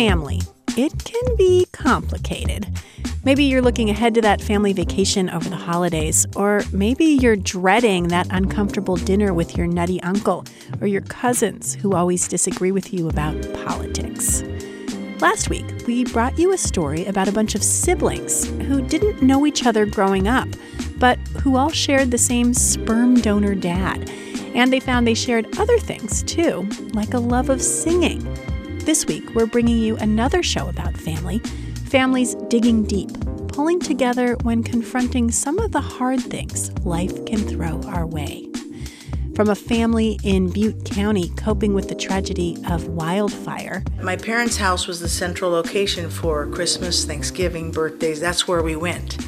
Family. It can be complicated. Maybe you're looking ahead to that family vacation over the holidays, or maybe you're dreading that uncomfortable dinner with your nutty uncle or your cousins who always disagree with you about politics. Last week, we brought you a story about a bunch of siblings who didn't know each other growing up, but who all shared the same sperm donor dad. And they found they shared other things too, like a love of singing this week, we're bringing you another show about family families digging deep, pulling together when confronting some of the hard things life can throw our way. From a family in Butte County coping with the tragedy of wildfire. My parents' house was the central location for Christmas, Thanksgiving, birthdays. That's where we went.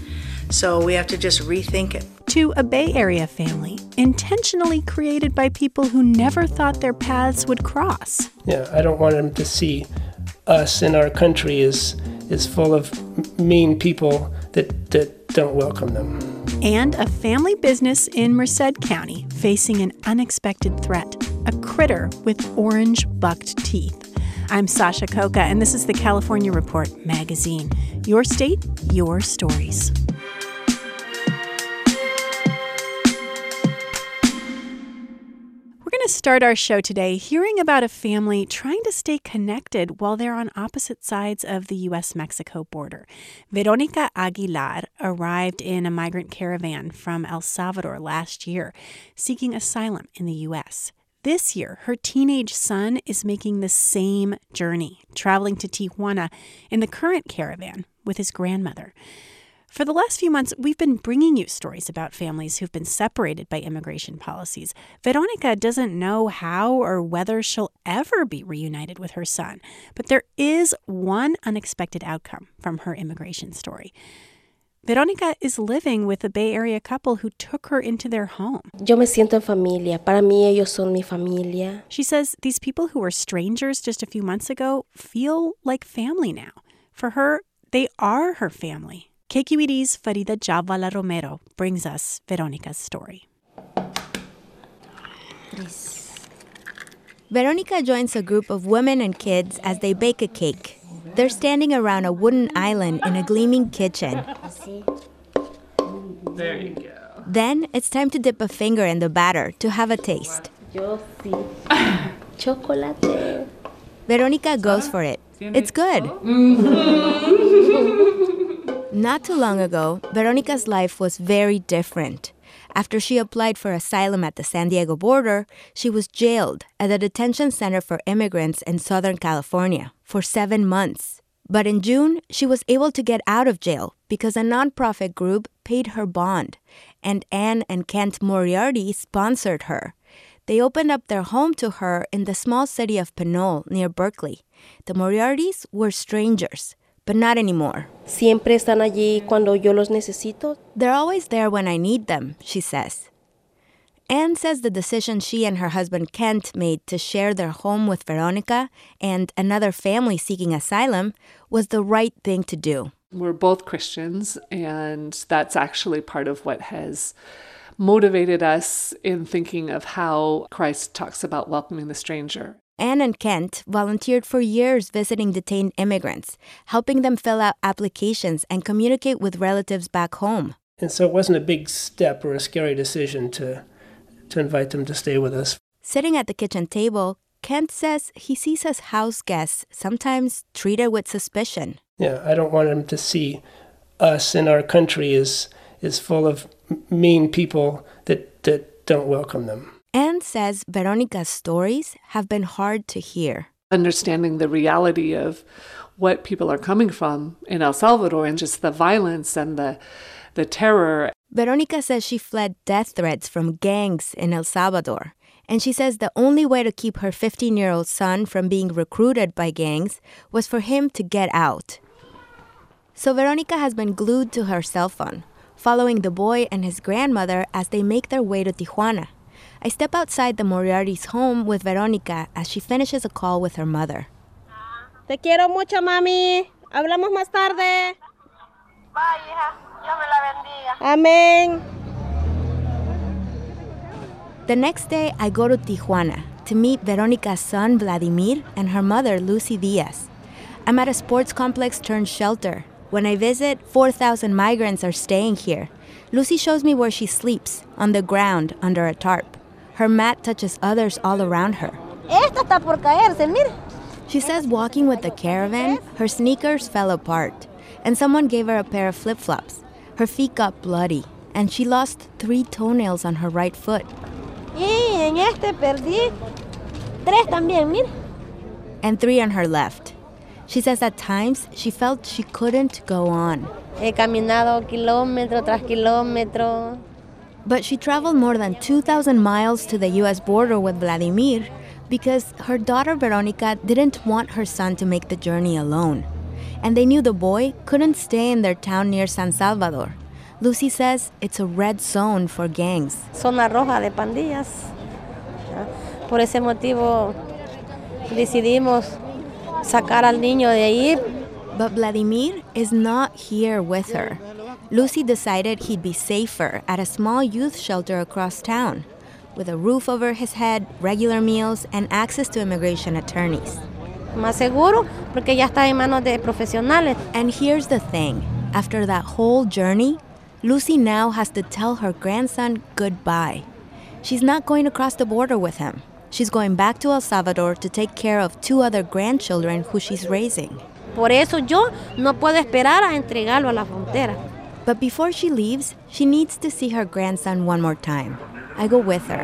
So we have to just rethink it. To a Bay Area family, intentionally created by people who never thought their paths would cross. Yeah, I don't want them to see us in our country as is full of mean people that, that don't welcome them. And a family business in Merced County facing an unexpected threat a critter with orange bucked teeth. I'm Sasha Khokha, and this is the California Report magazine. Your state, your stories. Going to start our show today hearing about a family trying to stay connected while they're on opposite sides of the U.S. Mexico border. Veronica Aguilar arrived in a migrant caravan from El Salvador last year, seeking asylum in the U.S. This year, her teenage son is making the same journey, traveling to Tijuana in the current caravan with his grandmother. For the last few months, we've been bringing you stories about families who've been separated by immigration policies. Veronica doesn't know how or whether she'll ever be reunited with her son, but there is one unexpected outcome from her immigration story. Veronica is living with a Bay Area couple who took her into their home. Yo me siento en familia. Para mí ellos son mi familia. She says these people who were strangers just a few months ago feel like family now. For her, they are her family. KQED's Farida Jhabvala Romero brings us Veronica's story. Veronica joins a group of women and kids as they bake a cake. They're standing around a wooden island in a gleaming kitchen. There you go. Then it's time to dip a finger in the batter to have a taste. Chocolate. Veronica goes for it. It's good. Mm-hmm. Not too long ago, Veronica's life was very different. After she applied for asylum at the San Diego border, she was jailed at a detention center for immigrants in Southern California for seven months. But in June, she was able to get out of jail because a nonprofit group paid her bond, and Anne and Kent Moriarty sponsored her. They opened up their home to her in the small city of Pinole near Berkeley. The Moriartys were strangers but not anymore. Siempre están allí cuando yo los necesito. They're always there when I need them, she says. Anne says the decision she and her husband Kent made to share their home with Veronica and another family seeking asylum was the right thing to do. We're both Christians, and that's actually part of what has motivated us in thinking of how Christ talks about welcoming the stranger. Anne and Kent volunteered for years visiting detained immigrants, helping them fill out applications and communicate with relatives back home. And so it wasn't a big step or a scary decision to, to invite them to stay with us. Sitting at the kitchen table, Kent says he sees his house guests sometimes treated with suspicion. Yeah, I don't want him to see us in our country is is full of mean people that, that don't welcome them. Anne says Veronica's stories have been hard to hear. Understanding the reality of what people are coming from in El Salvador and just the violence and the the terror. Veronica says she fled death threats from gangs in El Salvador. And she says the only way to keep her 15 year old son from being recruited by gangs was for him to get out. So Veronica has been glued to her cell phone, following the boy and his grandmother as they make their way to Tijuana. I step outside the Moriarty's home with Veronica as she finishes a call with her mother. Te quiero mucho, mami. Hablamos más tarde. Bye, hija. Dios me la bendiga. Amén. The next day, I go to Tijuana to meet Veronica's son Vladimir and her mother Lucy Diaz. I'm at a sports complex turned shelter. When I visit, 4,000 migrants are staying here. Lucy shows me where she sleeps, on the ground under a tarp. Her mat touches others all around her. Esta está por caerse, mire. She says walking with the caravan, her sneakers fell apart, and someone gave her a pair of flip flops. Her feet got bloody, and she lost three toenails on her right foot. Y en este perdí tres también, mire. And three on her left. She says at times she felt she couldn't go on. He caminado kilómetro tras kilómetro. But she traveled more than 2,000 miles to the US border with Vladimir because her daughter Veronica didn't want her son to make the journey alone. And they knew the boy couldn't stay in their town near San Salvador. Lucy says it's a red zone for gangs. Zona roja de pandillas. Por ese motivo decidimos sacar al niño de ahí. But Vladimir is not here with her. Lucy decided he'd be safer at a small youth shelter across town, with a roof over his head, regular meals, and access to immigration attorneys. Más seguro porque ya está en manos de profesionales. And here's the thing after that whole journey, Lucy now has to tell her grandson goodbye. She's not going to cross the border with him. She's going back to El Salvador to take care of two other grandchildren who she's raising. Por eso yo no puedo esperar a entregarlo a la frontera. But before she leaves, she needs to see her grandson one more time. I go with her.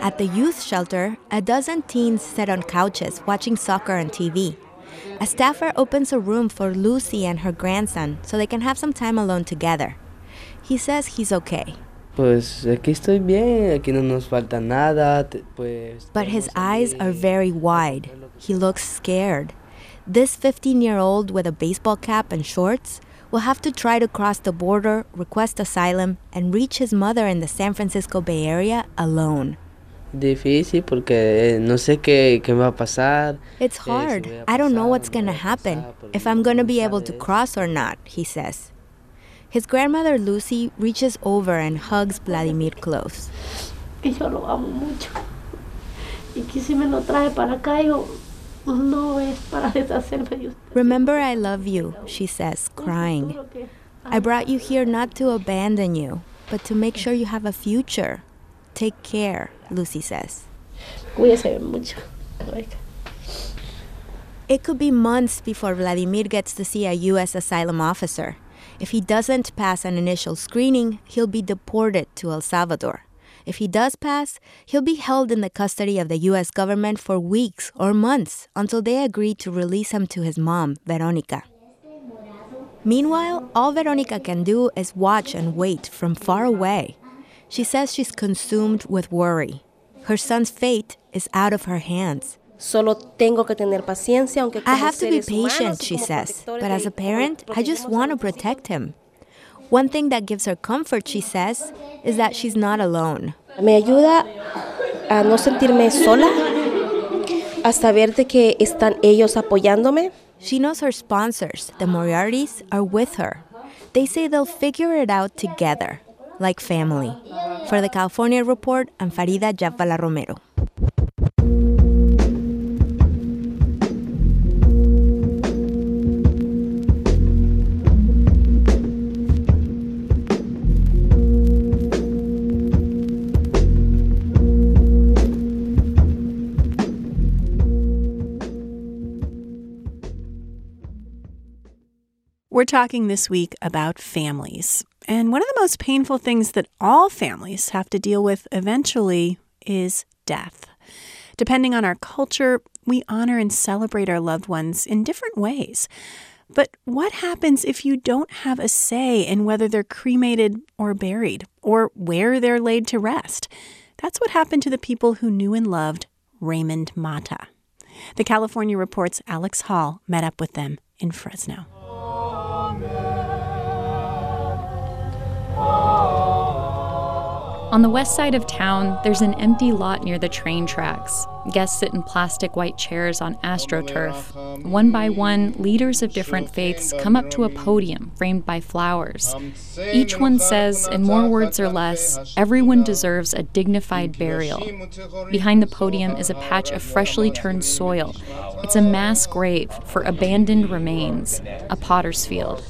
At the youth shelter, a dozen teens sit on couches watching soccer on TV. A staffer opens a room for Lucy and her grandson so they can have some time alone together. He says he's okay. Pues aquí estoy bien, aquí no nos falta nada. Pues, but his eyes are very wide. He looks scared. This 15 year old with a baseball cap and shorts will have to try to cross the border, request asylum, and reach his mother in the San Francisco Bay Area alone. Difícil porque eh, no sé qué, qué va a pasar. It's eh, hard. I don't know what's going to happen, if I'm going to be able to cross or not, he says. His grandmother Lucy reaches over and hugs Vladimir close. Que yo lo amo mucho. Y que si me lo trae para acá, yo no es para deshacerme de usted. Remember, I love you, she says, crying. I brought you here not to abandon you, but to make sure you have a future. Take care, Lucy says. Cuídese mucho. It could be months before Vladimir gets to see a U.S. asylum officer. If he doesn't pass an initial screening, he'll be deported to El Salvador. If he does pass, he'll be held in the custody of the U.S. government for weeks or months until they agree to release him to his mom, Veronica. Meanwhile, all Veronica can do is watch and wait from far away. She says she's consumed with worry. Her son's fate is out of her hands. Solo tengo que tener paciencia, aunque I have to be patient, she says, but as a parent, I just want to protect him. One thing that gives her comfort, she says, is that she's not alone. Me ayuda a no sentirme sola, a saber de que están ellos apoyándome. She knows her sponsors, the Moriartys, are with her. They say they'll figure it out together, like family. For the California Report, I'm Farida Jhabvala Romero. We're talking this week about families. And one of the most painful things that all families have to deal with eventually is death. Depending on our culture, we honor and celebrate our loved ones in different ways. But what happens if you don't have a say in whether they're cremated or buried, or where they're laid to rest? That's what happened to the people who knew and loved Raymond Mata. The California Report's Alex Hall met up with them in Fresno. On the west side of town, there's an empty lot near the train tracks. Guests sit in plastic white chairs on astroturf. One by one, leaders of different faiths come up to a podium framed by flowers. Each one says, in more words or less, everyone deserves a dignified burial. Behind the podium is a patch of freshly turned soil. It's a mass grave for abandoned remains, a potter's field.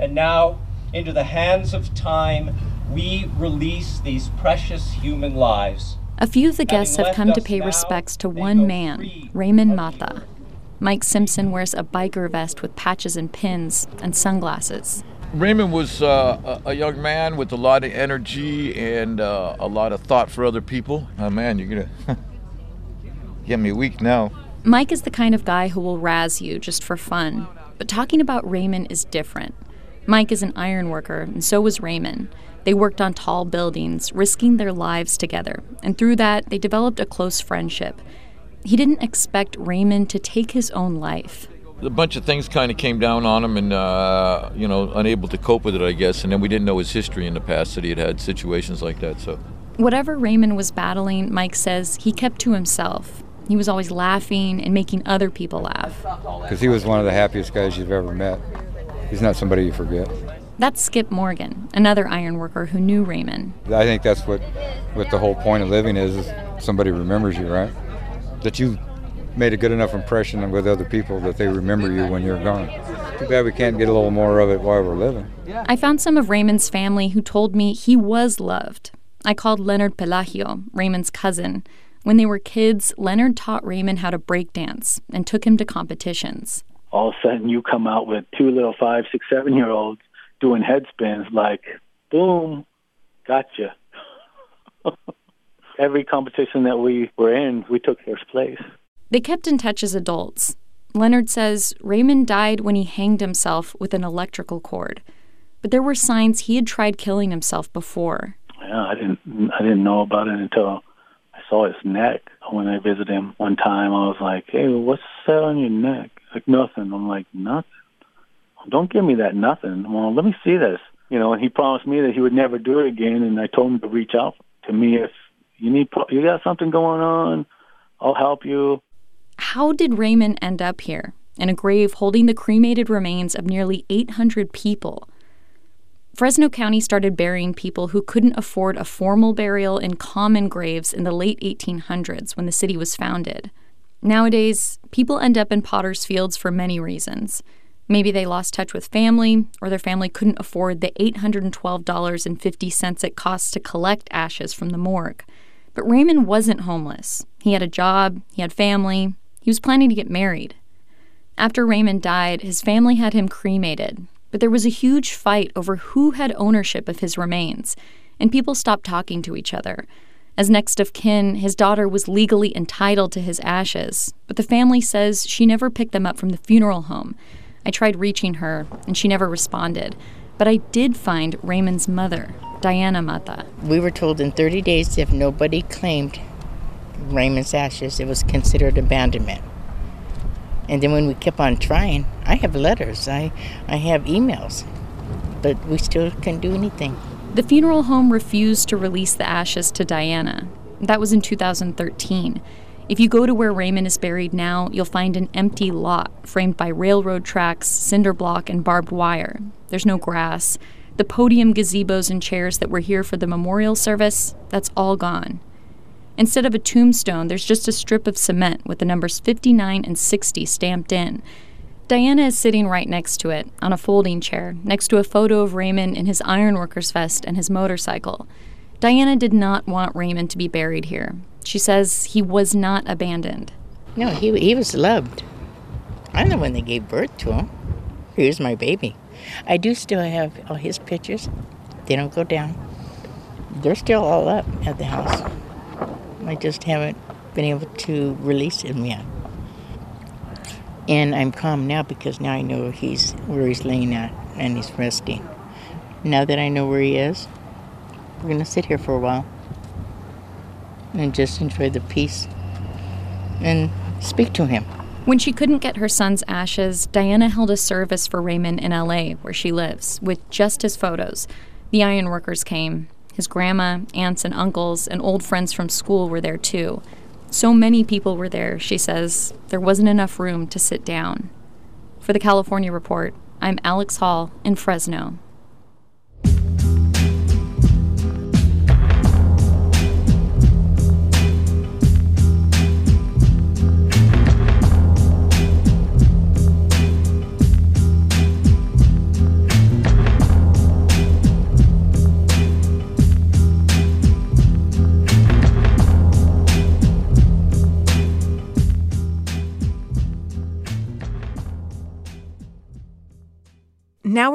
And now, into the hands of time, we release these precious human lives. A few of the guests have come to pay respects to one man, Raymond Mata. Mike Simpson wears a biker vest with patches and pins and sunglasses. Raymond was uh, a young man with a lot of energy and uh, a lot of thought for other people. Oh man, you're gonna get me weak now. Mike is the kind of guy who will razz you just for fun. But talking about Raymond is different. Mike is an iron worker, and so was Raymond. They worked on tall buildings, risking their lives together, and through that, they developed a close friendship. He didn't expect Raymond to take his own life. A bunch of things kind of came down on him, and uh, you know, unable to cope with it, I guess. And then we didn't know his history in the past that he had had situations like that. So, whatever Raymond was battling, Mike says he kept to himself. He was always laughing and making other people laugh. Because he was one of the happiest guys you've ever met. He's not somebody you forget. That's Skip Morgan, another iron worker who knew Raymond. I think that's what, what the whole point of living is, is somebody remembers you, right? That you made a good enough impression with other people that they remember you when you're gone. Too bad we can't get a little more of it while we're living. I found some of Raymond's family who told me he was loved. I called Leonard Pelagio, Raymond's cousin. When they were kids, Leonard taught Raymond how to break dance and took him to competitions. All of a sudden, you come out with two little five, six, seven year olds doing head spins like, boom, gotcha. Every competition that we were in, we took first place. They kept in touch as adults. Leonard says Raymond died when he hanged himself with an electrical cord. But there were signs he had tried killing himself before. Yeah, I didn't I didn't know about it until I saw his neck. When I visited him one time, I was like, "Hey, what's that on your neck?" Like nothing. I'm like, "Nothing." Don't give me that nothing. Well, let me see this. You know, and he promised me that he would never do it again. And I told him to reach out to me if you need, you got something going on, I'll help you. How did Raymond end up here in a grave holding the cremated remains of nearly 800 people? Fresno County started burying people who couldn't afford a formal burial in common graves in the late 1800s when the city was founded. Nowadays, people end up in potter's fields for many reasons. Maybe they lost touch with family, or their family couldn't afford the $812.50 it costs to collect ashes from the morgue. But Raymond wasn't homeless. He had a job, he had family, he was planning to get married. After Raymond died, his family had him cremated, but there was a huge fight over who had ownership of his remains, and people stopped talking to each other. As next of kin, his daughter was legally entitled to his ashes, but the family says she never picked them up from the funeral home I tried reaching her, and she never responded. But I did find Raymond's mother, Diana Mata. We were told in 30 days if nobody claimed Raymond's ashes, it was considered abandonment. And then when we kept on trying, I have letters, I, I have emails, but we still couldn't do anything. The funeral home refused to release the ashes to Diana. That was in 2013. If you go to where Raymond is buried now, you'll find an empty lot framed by railroad tracks, cinder block, and barbed wire. There's no grass. The podium, gazebos, and chairs that were here for the memorial service, that's all gone. Instead of a tombstone, there's just a strip of cement with the numbers 59 and 60 stamped in. Diana is sitting right next to it, on a folding chair, next to a photo of Raymond in his ironworker's vest and his motorcycle. Diana did not want Raymond to be buried here. She says he was not abandoned. No, he, he was loved. I'm the one that gave birth to him. Here's my baby. I do still have all his pictures. They don't go down. They're still all up at the house. I just haven't been able to release him yet. And I'm calm now because now I know he's where he's laying at and he's resting. Now that I know where he is, we're gonna sit here for a while and just enjoy the peace and speak to him. When she couldn't get her son's ashes, Diana held a service for Raymond in LA, where she lives, with just his photos. The ironworkers came. His grandma, aunts, and uncles, and old friends from school were there too. So many people were there, she says, there wasn't enough room to sit down. For the California Report, I'm Alex Hall in Fresno.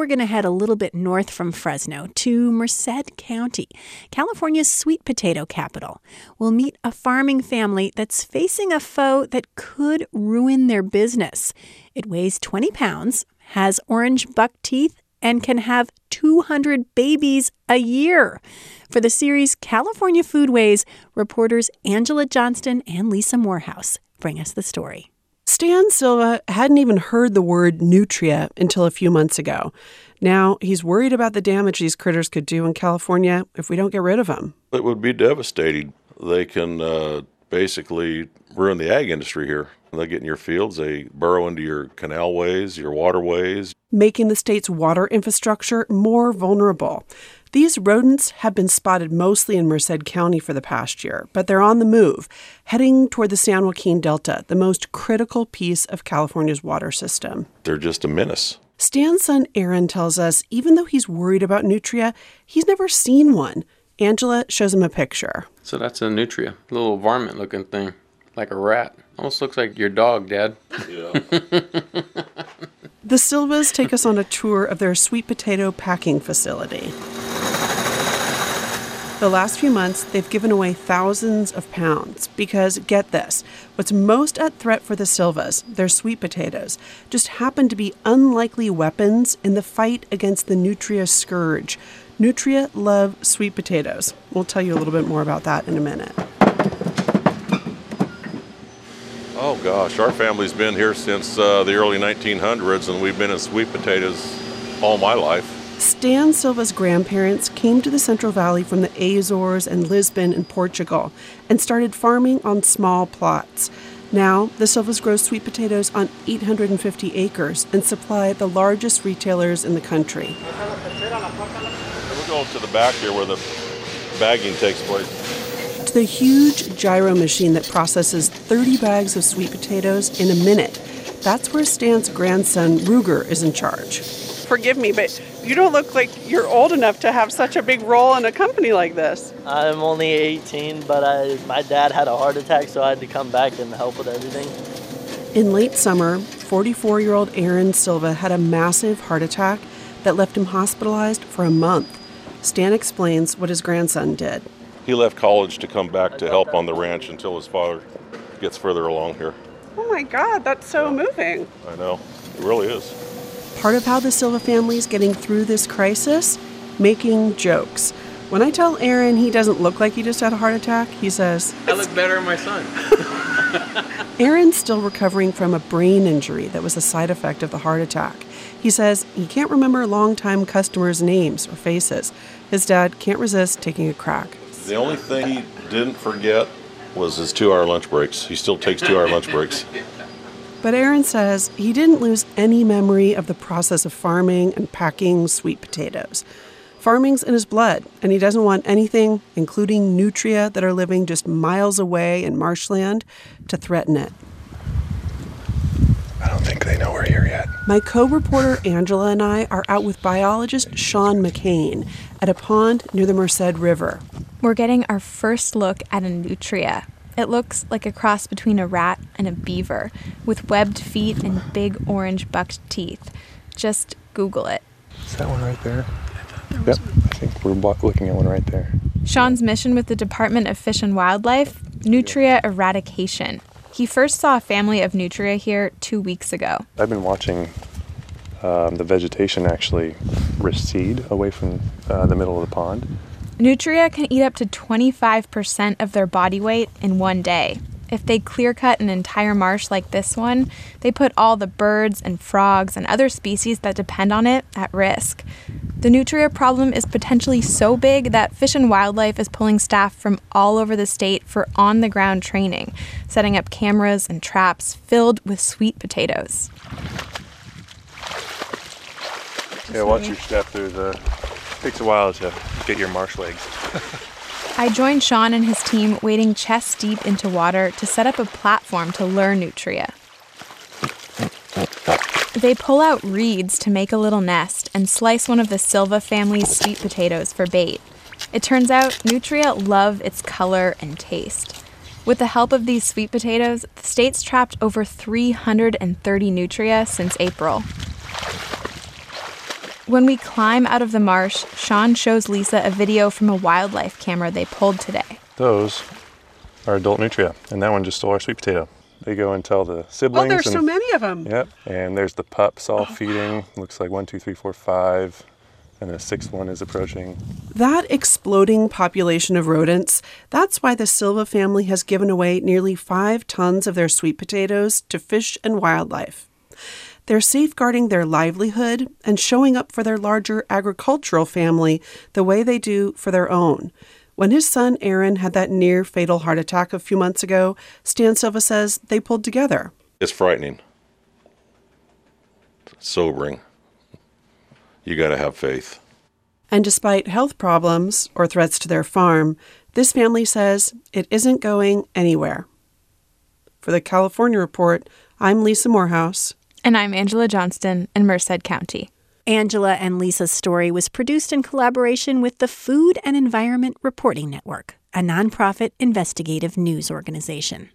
We're going to head a little bit north from Fresno to Merced County, California's sweet potato capital. We'll meet a farming family that's facing a foe that could ruin their business. It weighs 20 pounds, has orange buck teeth, and can have 200 babies a year. For the series California Foodways, reporters Angela Johnston and Lisa Morehouse bring us the story. Stan Silva hadn't even heard the word nutria until a few months ago. Now he's worried about the damage these critters could do in California if we don't get rid of them. It would be devastating. They can uh, basically ruin the ag industry here. They get in your fields, they burrow into your canalways, your waterways, making the state's water infrastructure more vulnerable. These rodents have been spotted mostly in Merced County for the past year, but they're on the move, heading toward the San Joaquin Delta, the most critical piece of California's water system. They're just a menace. Stan's son Aaron tells us even though he's worried about nutria, he's never seen one. Angela shows him a picture. So that's a nutria, a little varmint looking thing, like a rat. Almost looks like your dog, Dad. Yeah. the Silvas take us on a tour of their sweet potato packing facility. The last few months, they've given away thousands of pounds because, get this, what's most at threat for the Silvas, their sweet potatoes, just happen to be unlikely weapons in the fight against the Nutria scourge. Nutria love sweet potatoes. We'll tell you a little bit more about that in a minute. Oh gosh, our family's been here since uh, the early 1900s, and we've been in sweet potatoes all my life. Stan Silva's grandparents came to the Central Valley from the Azores and Lisbon in Portugal and started farming on small plots. Now, the Silvas grow sweet potatoes on 850 acres and supply the largest retailers in the country. We'll go to the back here where the bagging takes place. To the huge gyro machine that processes 30 bags of sweet potatoes in a minute. That's where Stan's grandson, Ruger, is in charge. Forgive me, but you don't look like you're old enough to have such a big role in a company like this. I'm only 18, but I, my dad had a heart attack, so I had to come back and help with everything. In late summer, 44 year old Aaron Silva had a massive heart attack that left him hospitalized for a month. Stan explains what his grandson did. He left college to come back to help on the ranch until his father gets further along here. Oh my God, that's so moving. I know, it really is part of how the Silva family is getting through this crisis? Making jokes. When I tell Aaron he doesn't look like he just had a heart attack, he says, I look better than my son. Aaron's still recovering from a brain injury that was a side effect of the heart attack. He says he can't remember longtime customers' names or faces. His dad can't resist taking a crack. The only thing he didn't forget was his two hour lunch breaks. He still takes two hour lunch breaks. But Aaron says he didn't lose any memory of the process of farming and packing sweet potatoes. Farming's in his blood, and he doesn't want anything, including nutria that are living just miles away in marshland, to threaten it. I don't think they know we're here yet. My co reporter Angela and I are out with biologist Sean McCain at a pond near the Merced River. We're getting our first look at a nutria, it looks like a cross between a rat and a beaver, with webbed feet and big orange bucked teeth. just Google it. Is that one right there? Yep, I think we're looking at one right there. Sean's mission with the Department of Fish and Wildlife nutria eradication. He first saw a family of nutria here two weeks ago. I've been watching um, the vegetation actually recede away from uh, the middle of the pond. Nutria can eat up to 25% of their body weight in one day. If they clear cut an entire marsh like this one, they put all the birds and frogs and other species that depend on it at risk. The nutria problem is potentially so big that Fish and Wildlife is pulling staff from all over the state for on the ground training, setting up cameras and traps filled with sweet potatoes. Yeah, watch your step. There's a takes a while to get your marsh legs. I joined Sean and his team wading chest deep into water to set up a platform to lure nutria. They pull out reeds to make a little nest and slice one of the Silva family's sweet potatoes for bait. It turns out nutria love its color and taste. With the help of these sweet potatoes, the state's trapped over 330 nutria since April. When we climb out of the marsh, Sean shows Lisa a video from a wildlife camera they pulled today. Those are adult nutria, and that one just stole our sweet potato. They go and tell the siblings. Oh, there's and, so many of them. Yep, and there's the pups all oh, feeding. Looks like one, two, three, four, five, and the sixth one is approaching. That exploding population of rodents, that's why the Silva family has given away nearly five tons of their sweet potatoes to fish and wildlife. They're safeguarding their livelihood and showing up for their larger agricultural family the way they do for their own. When his son Aaron had that near fatal heart attack a few months ago, Stan Silva says they pulled together. It's frightening, sobering. You got to have faith. And despite health problems or threats to their farm, this family says it isn't going anywhere. For the California Report, I'm Lisa Morehouse. And I'm Angela Johnston in Merced County. Angela and Lisa's story was produced in collaboration with the Food and Environment Reporting Network, a nonprofit investigative news organization.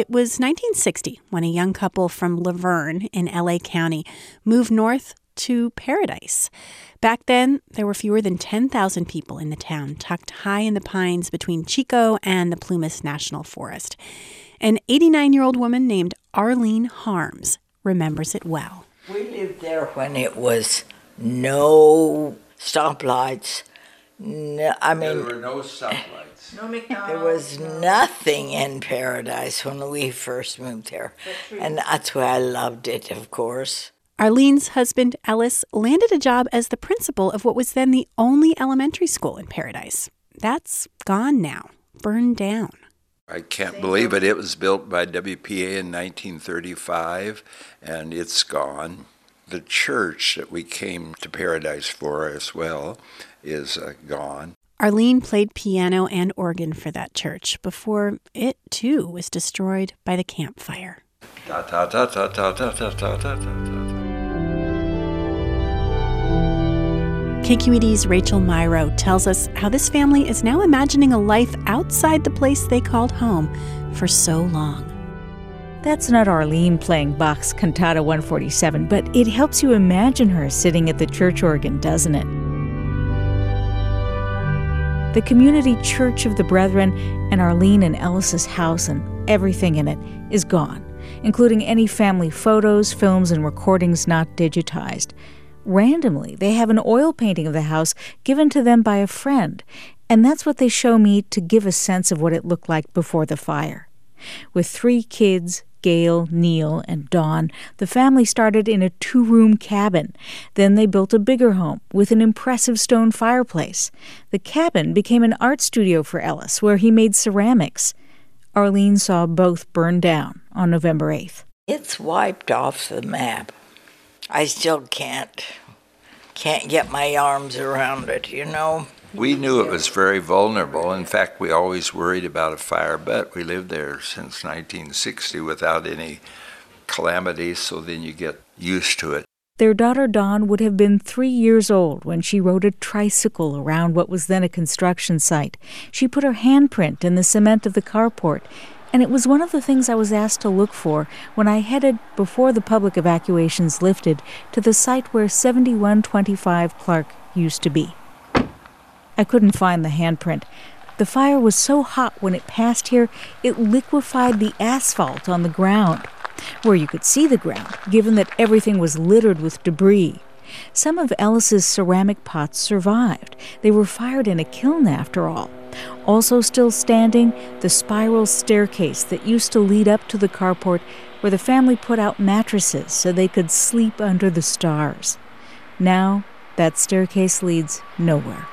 It was 1960 when a young couple from La Verne in LA County moved north to Paradise. Back then, there were fewer than 10,000 people in the town, tucked high in the pines between Chico and the Plumas National Forest. An 89 year old woman named Arlene Harms remembers it well. We lived there when it was no stoplights. No, I mean, there were no stoplights. No There was nothing in paradise when we first moved there. And that's why I loved it, of course. Arlene's husband, Ellis, landed a job as the principal of what was then the only elementary school in Paradise. That's gone now, burned down. I can't believe it. It was built by WPA in 1935, and it's gone. The church that we came to Paradise for as well is uh, gone. Arlene played piano and organ for that church before it too was destroyed by the Camp Fire. KQED's Rachel Myrow tells us how this family is now imagining a life outside the place they called home for so long. That's not Arlene playing Bach's Cantata 147, but it helps you imagine her sitting at the church organ, doesn't it? The community church of the Brethren and Arlene and Ellis's house and everything in it is gone, including any family photos, films, and recordings not digitized. Randomly, they have an oil painting of the house given to them by a friend, and that's what they show me to give a sense of what it looked like before the fire. With three kids, Gail, Neil, and Dawn, the family started in a two room cabin. Then they built a bigger home with an impressive stone fireplace. The cabin became an art studio for Ellis, where he made ceramics. Arlene saw both burn down on November 8th. It's wiped off the map. I still can't can't get my arms around it, you know. We knew it was very vulnerable. In fact, we always worried about a fire, but we lived there since 1960 without any calamity, so then you get used to it. Their daughter Dawn would have been three years old when she rode a tricycle around what was then a construction site. She put her handprint in the cement of the carport, and it was one of the things I was asked to look for when I headed, before the public evacuations lifted, to the site where 7125 Clark used to be. I couldn't find the handprint. The fire was so hot when it passed here, it liquefied the asphalt on the ground where you could see the ground, given that everything was littered with debris. Some of Ellis's ceramic pots survived. They were fired in a kiln after all. Also still standing, the spiral staircase that used to lead up to the carport where the family put out mattresses so they could sleep under the stars. Now, that staircase leads nowhere.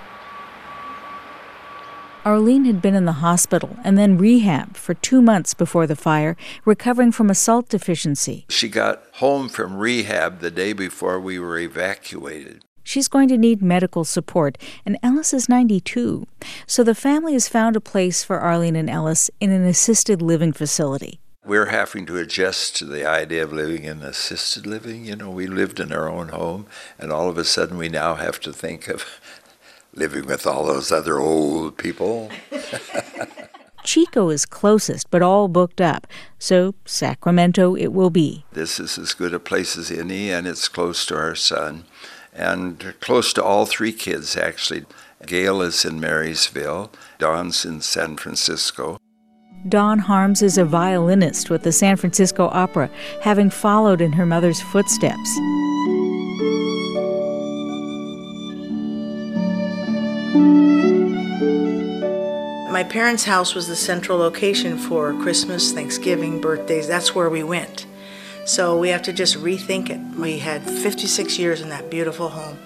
Arlene had been in the hospital and then rehab for two months before the fire, recovering from a salt deficiency. She got home from rehab the day before we were evacuated. She's going to need medical support, and Ellis is 92. So the family has found a place for Arlene and Ellis in an assisted living facility. We're having to adjust to the idea of living in assisted living. You know, we lived in our own home, and all of a sudden we now have to think of living with all those other old people. Chico is closest, but all booked up, so Sacramento it will be. This is as good a place as any, and it's close to our son, and close to all three kids, actually. Gail is in Marysville, Dawn's in San Francisco. Dawn Harms is a violinist with the San Francisco Opera, having followed in her mother's footsteps. My parents' house was the central location for Christmas, Thanksgiving, birthdays. That's where we went. So we have to just rethink it. We had 56 years in that beautiful home,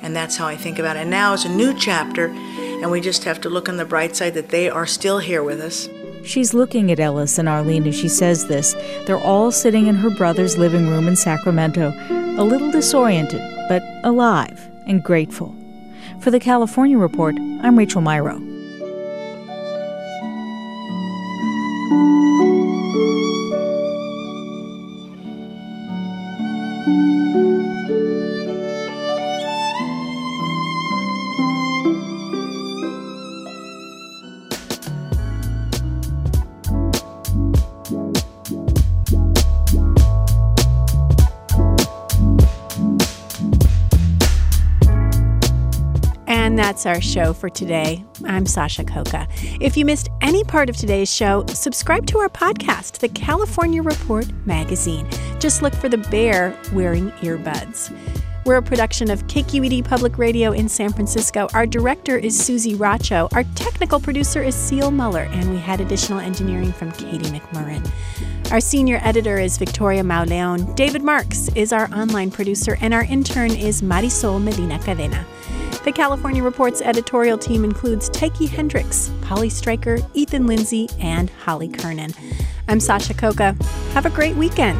and that's how I think about it. And now it's a new chapter, and we just have to look on the bright side that they are still here with us. She's looking at Ellis and Arlene as she says this. They're all sitting in her brother's living room in Sacramento, a little disoriented, but alive and grateful. For the California Report, I'm Rachel Myrow. That's our show for today. I'm Sasha Khokha. If you missed any part of today's show, subscribe to our podcast, The California Report Magazine. Just look for the bear wearing earbuds. We're a production of KQED Public Radio in San Francisco. Our director is Susie Racho. Our technical producer is Seal Muller, and we had additional engineering from Katie McMurrin. Our senior editor is Victoria Mauleon. David Marks is our online producer, and our intern is Marisol Medina Cadena. The California Report's editorial team includes Tyche Hendricks, Polly Stryker, Ethan Lindsey, and Holly Kernan. I'm Sasha Khokha. Have a great weekend.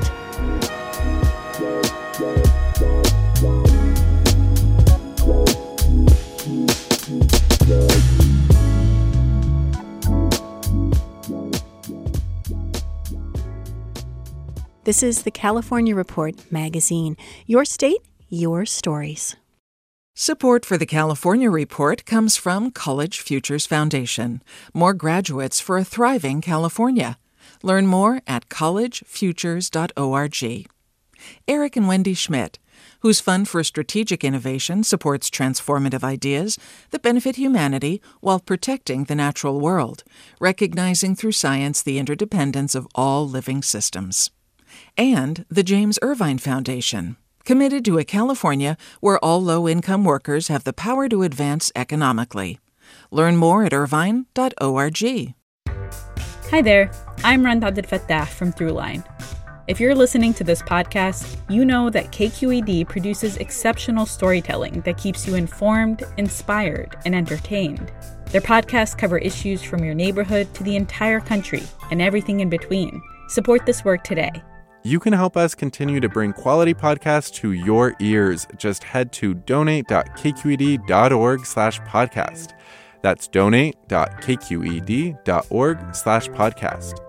This is the California Report magazine. Your state, your stories. Support for the California Report comes from College Futures Foundation. More graduates for a thriving California. Learn more at collegefutures.org. Eric and Wendy Schmidt, whose Fund for Strategic Innovation supports transformative ideas that benefit humanity while protecting the natural world, recognizing through science the interdependence of all living systems. And the James Irvine Foundation committed to a California where all low income workers have the power to advance economically. Learn more at irvine.org. Hi there, I'm Rund Abdelfatah from Throughline. If you're listening to this podcast, you know that KQED produces exceptional storytelling that keeps you informed, inspired, and entertained. Their podcasts cover issues from your neighborhood to the entire country and everything in between. Support this work today. You can help us continue to bring quality podcasts to your ears. Just head to donate.kqed.org slash podcast. That's donate.kqed.org slash podcast.